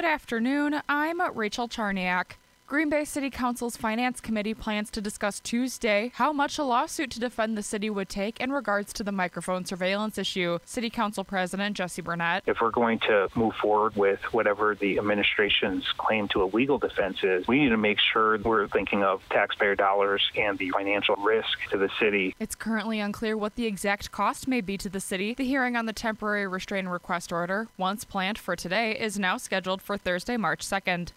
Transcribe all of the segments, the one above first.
Good afternoon. I'm Rachel Charniak. Green Bay City Council's Finance Committee plans to discuss Tuesday how much a lawsuit to defend the city would take in regards to the microphone surveillance issue. City Council President Jesse Brunette. If we're going to move forward with whatever the administration's claim to a legal defense is, we need to make sure we're thinking of taxpayer dollars and the financial risk to the city. It's currently unclear what the exact cost may be to the city. The hearing on the temporary restraining request order, once planned for today, is now scheduled for Thursday, March 2nd.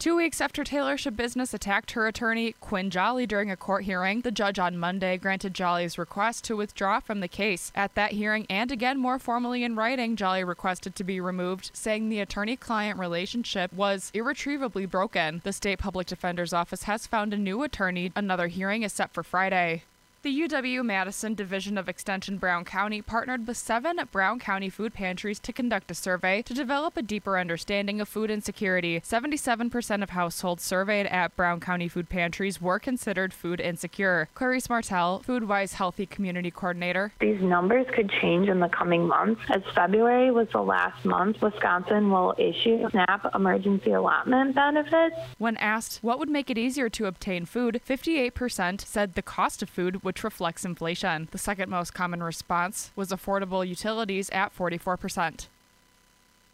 Two weeks after Taylor Schabusiness attacked her attorney, Quinn Jolly, during a court hearing, the judge on Monday granted Jolly's request to withdraw from the case. At that hearing, and again more formally in writing, Jolly requested to be removed, saying the attorney client relationship was irretrievably broken. The state public defender's office has found a new attorney. Another hearing is set for Friday. The UW Madison Division of Extension Brown County partnered with seven Brown County food pantries to conduct a survey to develop a deeper understanding of food insecurity. 77% of households surveyed at Brown County food pantries were considered food insecure. Clarice Martell, FoodWise Healthy Community Coordinator. These numbers could change in the coming months. As February was the last month, Wisconsin will issue SNAP emergency allotment benefits. When asked what would make it easier to obtain food, 58% said the cost of food which reflects inflation. The second most common response was affordable utilities at 44%.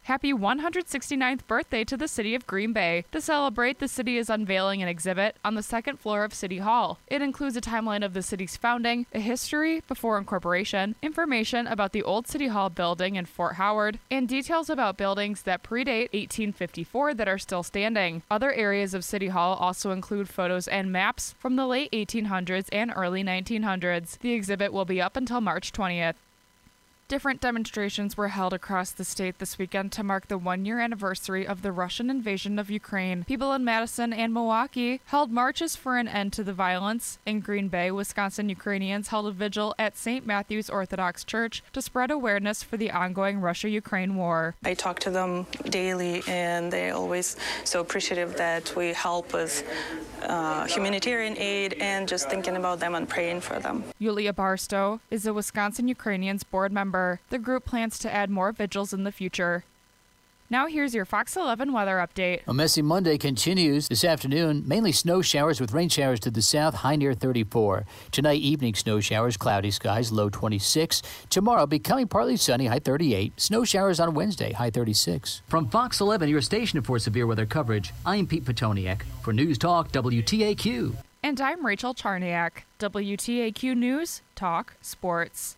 Happy 169th birthday to the city of Green Bay. To celebrate, the city is unveiling an exhibit on the second floor of City Hall. It includes a timeline of the city's founding, a history before incorporation, information about the old City Hall building in Fort Howard, and details about buildings that predate 1854 that are still standing. Other areas of City Hall also include photos and maps from the late 1800s and early 1900s. The exhibit will be up until March 20th. Different demonstrations were held across the state this weekend to mark the one year anniversary of the Russian invasion of Ukraine. People in Madison and Milwaukee held marches for an end to the violence. In Green Bay, Wisconsin Ukrainians held a vigil at St. Matthew's Orthodox Church to spread awareness for the ongoing Russia Ukraine war. I talk to them daily, and they're always so appreciative that we help with uh, humanitarian aid and just thinking about them and praying for them. Yulia Barstow is a Wisconsin Ukrainians board member. The group plans to add more vigils in the future. Now here's your Fox 11 weather update. A messy Monday continues this afternoon. Mainly snow showers with rain showers to the south, high near 34. Tonight, evening snow showers, cloudy skies, low 26. Tomorrow, becoming partly sunny, high 38. Snow showers on Wednesday, high 36. From Fox 11, your station for severe weather coverage, I'm Pete Petoniak for News Talk WTAQ. And I'm Rachel Charniak. WTAQ News, Talk, Sports.